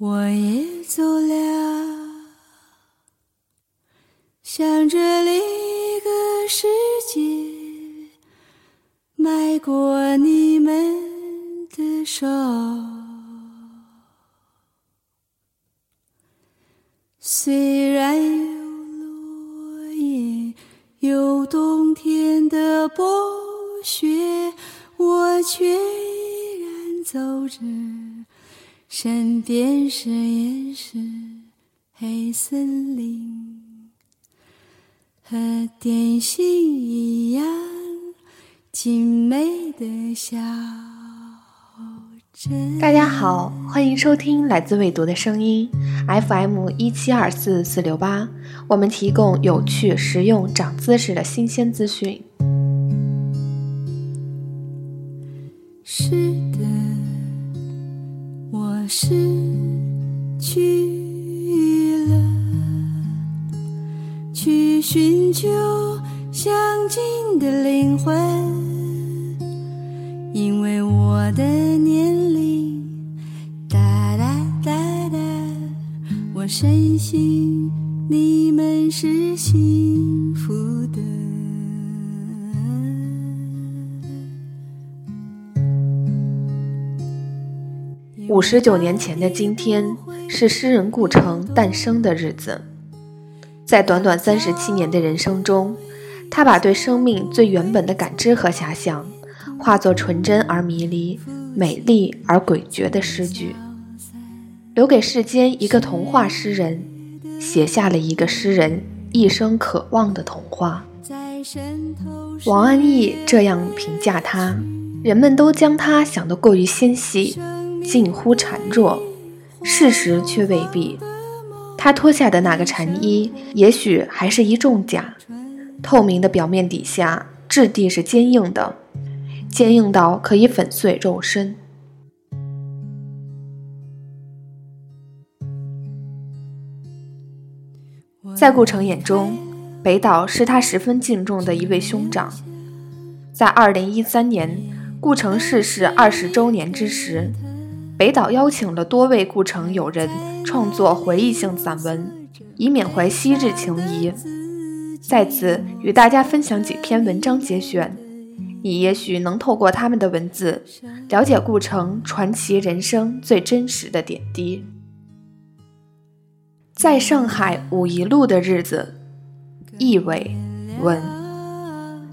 我也走了，向着另一个世界，迈过你们的手。虽然有落叶，有冬天的薄雪，身边是岩石、黑森林，和电信一样精美的小镇。大家好，欢迎收听来自未读的声音，FM 一七二四四六八。我们提供有趣、实用、长姿势的新鲜资讯。是失去了，去寻求相近的灵魂，因为我的年龄哒哒哒哒，我深信你们是幸五十九年前的今天，是诗人顾城诞生的日子。在短短三十七年的人生中，他把对生命最原本的感知和遐想，化作纯真而迷离、美丽而诡谲的诗句，留给世间一个童话诗人，写下了一个诗人一生渴望的童话。王安忆这样评价他：人们都将他想得过于纤细。近乎孱弱，事实却未必。他脱下的那个蝉衣，也许还是一重甲。透明的表面底下，质地是坚硬的，坚硬到可以粉碎肉身。在顾城眼中，北岛是他十分敬重的一位兄长。在二零一三年，顾城逝世二十周年之时。北岛邀请了多位顾城友人创作回忆性散文，以缅怀昔日情谊。在此与大家分享几篇文章节选，你也许能透过他们的文字，了解顾城传奇人生最真实的点滴。在上海五一路的日子，易伟文。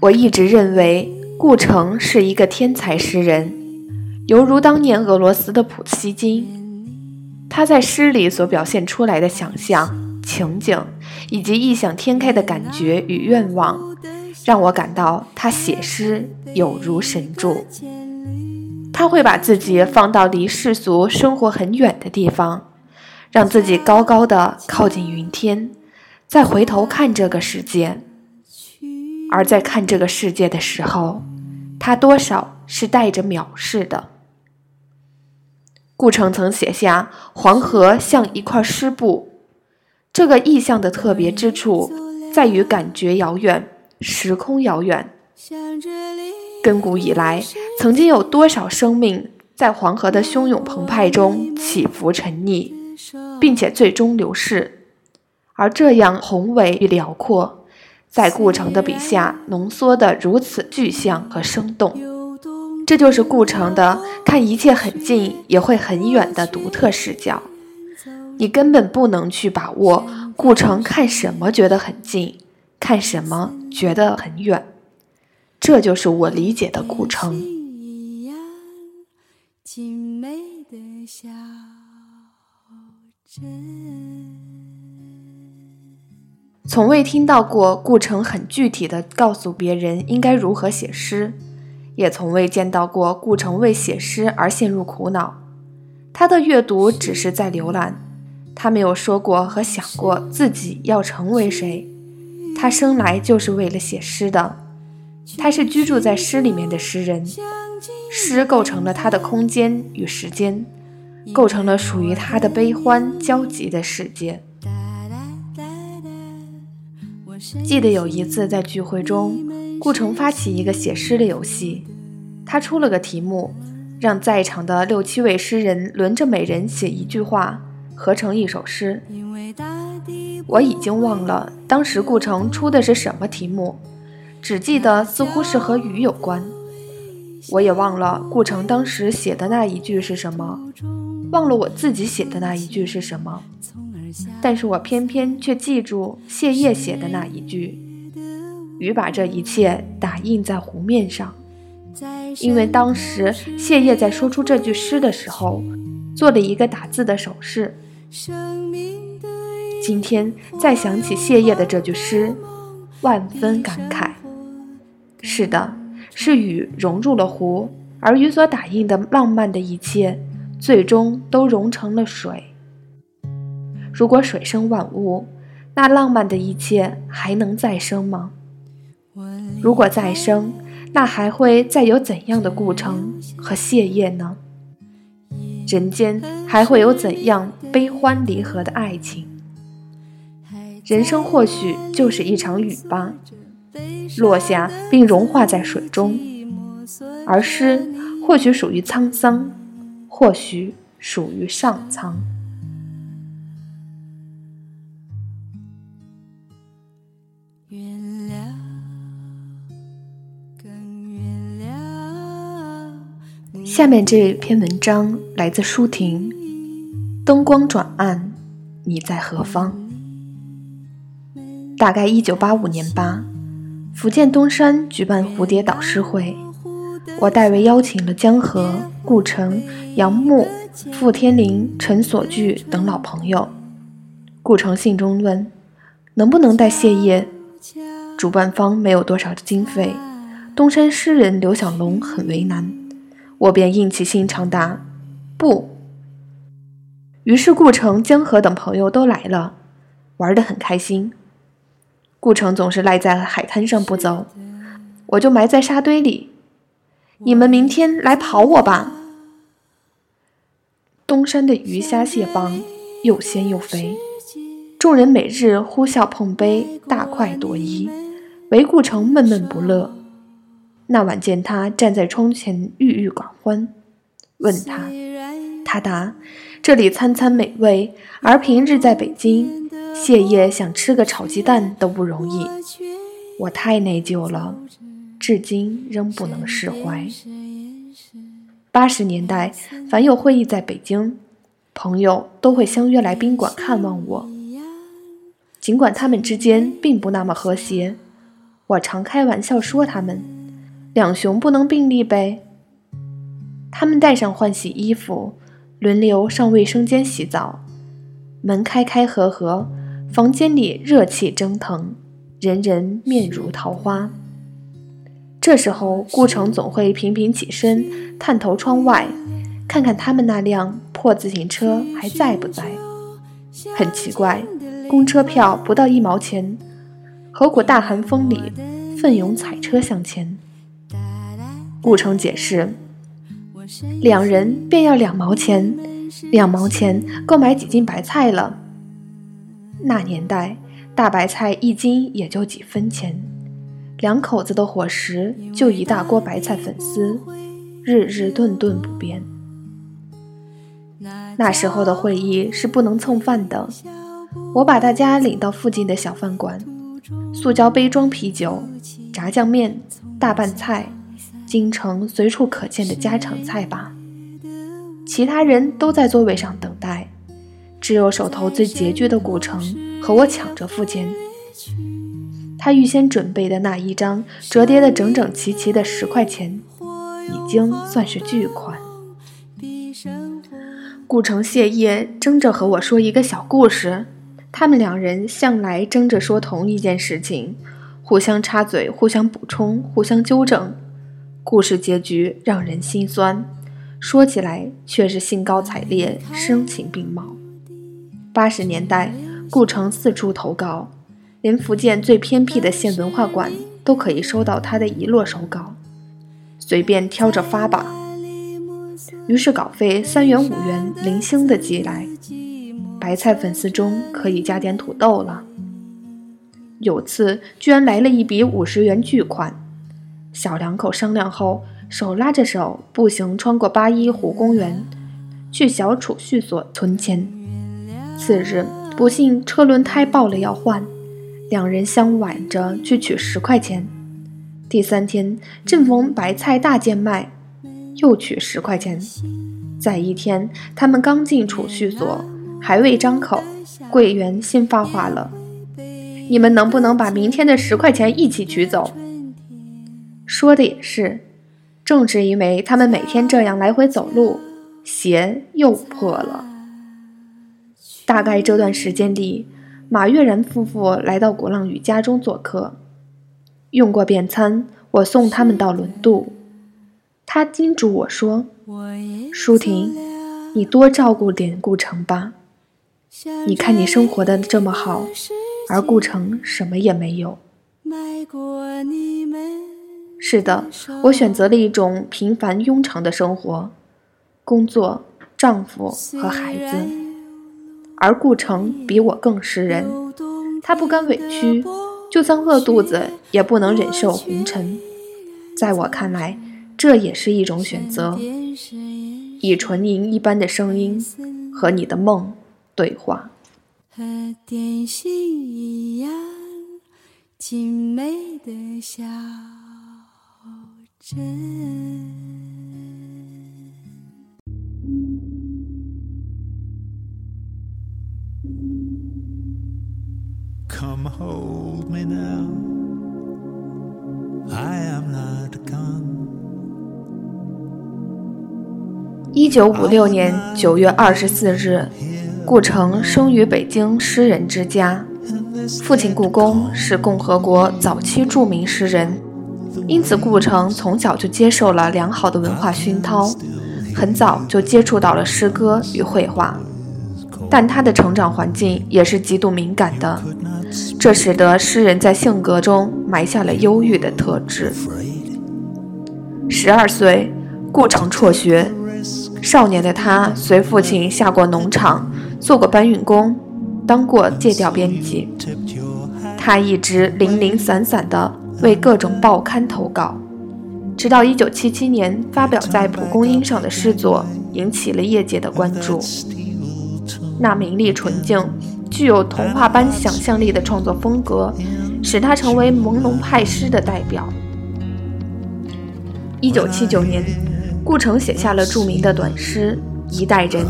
我一直认为顾城是一个天才诗人。犹如当年俄罗斯的普希金，他在诗里所表现出来的想象、情景以及异想天开的感觉与愿望，让我感到他写诗有如神助。他会把自己放到离世俗生活很远的地方，让自己高高的靠近云天，再回头看这个世界。而在看这个世界的时候，他多少是带着藐视的。顾城曾写下“黄河像一块湿布”，这个意象的特别之处在于感觉遥远，时空遥远。亘古以来，曾经有多少生命在黄河的汹涌澎湃中起伏沉溺，并且最终流逝？而这样宏伟与辽阔，在顾城的笔下浓缩得如此具象和生动。这就是顾城的看一切很近也会很远的独特视角，你根本不能去把握顾城看什么觉得很近，看什么觉得很远。这就是我理解的顾城。从未听到过顾城很具体的告诉别人应该如何写诗。也从未见到过顾城为写诗而陷入苦恼，他的阅读只是在浏览，他没有说过和想过自己要成为谁，他生来就是为了写诗的，他是居住在诗里面的诗人，诗构成了他的空间与时间，构成了属于他的悲欢交集的世界。记得有一次在聚会中。顾城发起一个写诗的游戏，他出了个题目，让在场的六七位诗人轮着每人写一句话，合成一首诗。我已经忘了当时顾城出的是什么题目，只记得似乎是和雨有关。我也忘了顾城当时写的那一句是什么，忘了我自己写的那一句是什么。但是我偏偏却记住谢烨写的那一句：“雨把这一切打印在湖面上。”因为当时谢烨在说出这句诗的时候，做了一个打字的手势。今天再想起谢烨的这句诗，万分感慨。是的，是雨融入了湖，而雨所打印的浪漫的一切，最终都融成了水。如果水生万物，那浪漫的一切还能再生吗？如果再生，那还会再有怎样的故城和谢烨呢？人间还会有怎样悲欢离合的爱情？人生或许就是一场雨吧，落下并融化在水中；而诗或许属于沧桑，或许属于上苍。下面这篇文章来自舒婷。灯光转暗，你在何方？大概一九八五年吧，福建东山举办蝴蝶导师会，我代为邀请了江河、顾城、杨牧、傅天林、陈所巨等老朋友。顾城信中问，能不能带谢烨？主办方没有多少的经费，东山诗人刘小龙很为难。我便硬起心肠答：“不。”于是顾城、江河等朋友都来了，玩得很开心。顾城总是赖在海滩上不走，我就埋在沙堆里。你们明天来跑我吧。东山的鱼虾蟹蚌又鲜又肥，众人每日呼啸碰杯，大快朵颐，唯顾城闷闷不乐。那晚见他站在窗前郁郁寡欢，问他，他答：“这里餐餐美味，而平日在北京，谢烨想吃个炒鸡蛋都不容易。我太内疚了，至今仍不能释怀。”八十年代，凡有会议在北京，朋友都会相约来宾馆看望我。尽管他们之间并不那么和谐，我常开玩笑说他们。两雄不能并立呗。他们带上换洗衣服，轮流上卫生间洗澡，门开开合合，房间里热气蒸腾，人人面如桃花。这时候，顾城总会频频起身，探头窗外，看看他们那辆破自行车还在不在。很奇怪，公车票不到一毛钱，何苦大寒风里奋勇踩车向前？顾城解释：“两人便要两毛钱，两毛钱够买几斤白菜了。那年代，大白菜一斤也就几分钱，两口子的伙食就一大锅白菜粉丝，日日顿顿不变。那时候的会议是不能蹭饭的，我把大家领到附近的小饭馆，塑胶杯装啤酒、炸酱面、大拌菜。”京城随处可见的家常菜吧，其他人都在座位上等待，只有手头最拮据的顾城和我抢着付钱。他预先准备的那一张折叠的整整齐齐的十块钱，已经算是巨款。顾城谢烨争着和我说一个小故事，他们两人向来争着说同一件事情，互相插嘴，互相补充，互相纠正。故事结局让人心酸，说起来却是兴高采烈、声情并茂。八十年代，顾城四处投稿，连福建最偏僻的县文化馆都可以收到他的一摞手稿，随便挑着发吧。于是稿费三元五元零星的寄来，白菜粉丝中可以加点土豆了。有次居然来了一笔五十元巨款。小两口商量后，手拉着手步行穿过八一湖公园，去小储蓄所存钱。次日，不幸车轮胎爆了要换，两人相挽着去取十块钱。第三天正逢白菜大贱卖，又取十块钱。再一天，他们刚进储蓄所，还未张口，柜员先发话了：“你们能不能把明天的十块钱一起取走？”说的也是，正是因为他们每天这样来回走路，鞋又破了。大概这段时间里，马悦然夫妇来到鼓浪屿家中做客，用过便餐，我送他们到轮渡。他叮嘱我说：“舒婷，你多照顾点顾城吧。你看你生活的这么好，而顾城什么也没有。”是的，我选择了一种平凡庸常的生活，工作、丈夫和孩子。而顾城比我更识人，他不甘委屈，就算饿肚子也不能忍受红尘。在我看来，这也是一种选择，以纯银一般的声音和你的梦对话。和点心一样精美的笑。真。Come hold me now. I am not gone. 一九五六年九月二十四日，顾城生于北京诗人之家，父亲顾宫是共和国早期著名诗人因此，顾城从小就接受了良好的文化熏陶，很早就接触到了诗歌与绘画。但他的成长环境也是极度敏感的，这使得诗人在性格中埋下了忧郁的特质。十二岁，顾城辍学，少年的他随父亲下过农场，做过搬运工，当过借调编辑。他一直零零散散的。为各种报刊投稿，直到1977年发表在《蒲公英》上的诗作引起了业界的关注。那明丽纯净、具有童话般想象力的创作风格，使他成为朦胧派诗的代表。1979年，顾城写下了著名的短诗《一代人》。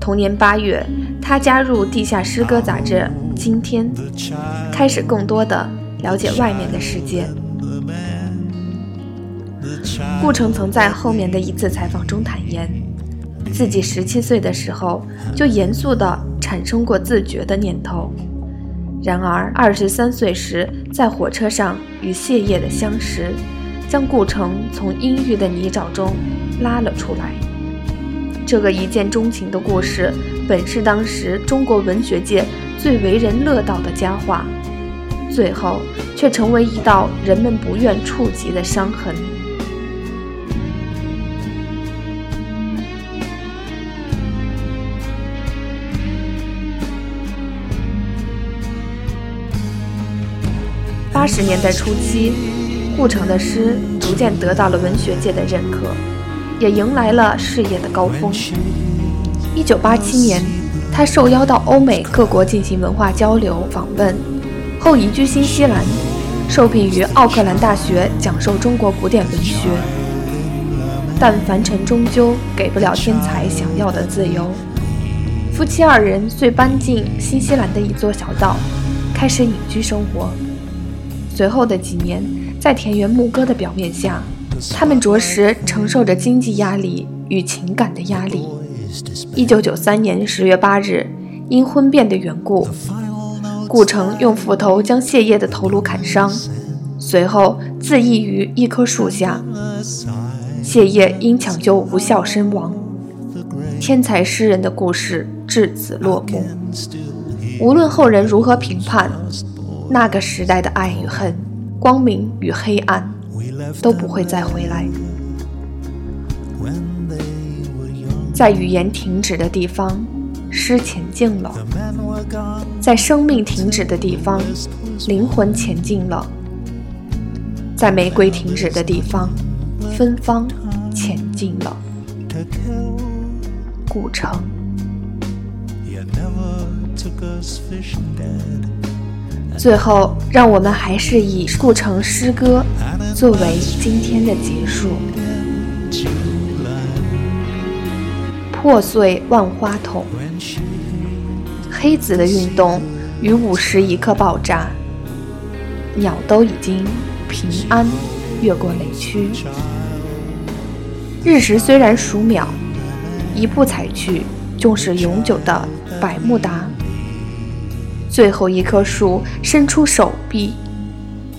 同年8月，他加入地下诗歌杂志《今天》，开始更多的。了解外面的世界。顾城曾在后面的一次采访中坦言，自己十七岁的时候就严肃地产生过自觉的念头。然而二十三岁时在火车上与谢烨的相识，将顾城从阴郁的泥沼中拉了出来。这个一见钟情的故事，本是当时中国文学界最为人乐道的佳话。最后，却成为一道人们不愿触及的伤痕。八十年代初期，顾城的诗逐渐得到了文学界的认可，也迎来了事业的高峰。一九八七年，他受邀到欧美各国进行文化交流访问。后移居新西兰，受聘于奥克兰大学讲授中国古典文学。但凡尘终究给不了天才想要的自由，夫妻二人遂搬进新西兰的一座小岛，开始隐居生活。随后的几年，在田园牧歌的表面下，他们着实承受着经济压力与情感的压力。一九九三年十月八日，因婚变的缘故。顾城用斧头将谢烨的头颅砍伤，随后自缢于一棵树下。谢烨因抢救无效身亡。天才诗人的故事至此落幕。无论后人如何评判，那个时代的爱与恨、光明与黑暗，都不会再回来。在语言停止的地方。诗前进了，在生命停止的地方，灵魂前进了；在玫瑰停止的地方，芬芳前进了。古城。最后，让我们还是以故城诗歌作为今天的结束。破碎万花筒，黑子的运动于午时一刻爆炸，鸟都已经平安越过雷区。日食虽然数秒，一步踩去，就是永久的百慕达。最后一棵树伸出手臂，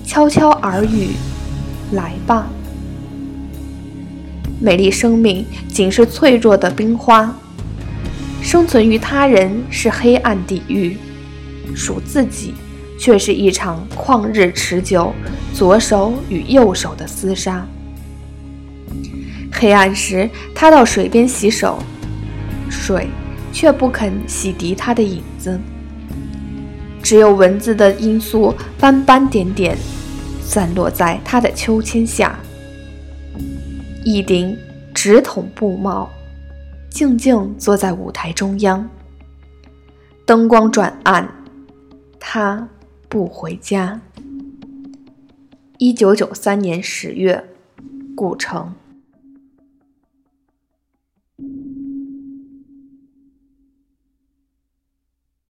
悄悄耳语：“来吧。”美丽生命仅是脆弱的冰花，生存于他人是黑暗地狱，属自己却是一场旷日持久左手与右手的厮杀。黑暗时，他到水边洗手，水却不肯洗涤他的影子。只有文字的罂粟斑斑点点，散落在他的秋千下。一顶直筒布帽，静静坐在舞台中央。灯光转暗，他不回家。一九九三年十月，古城。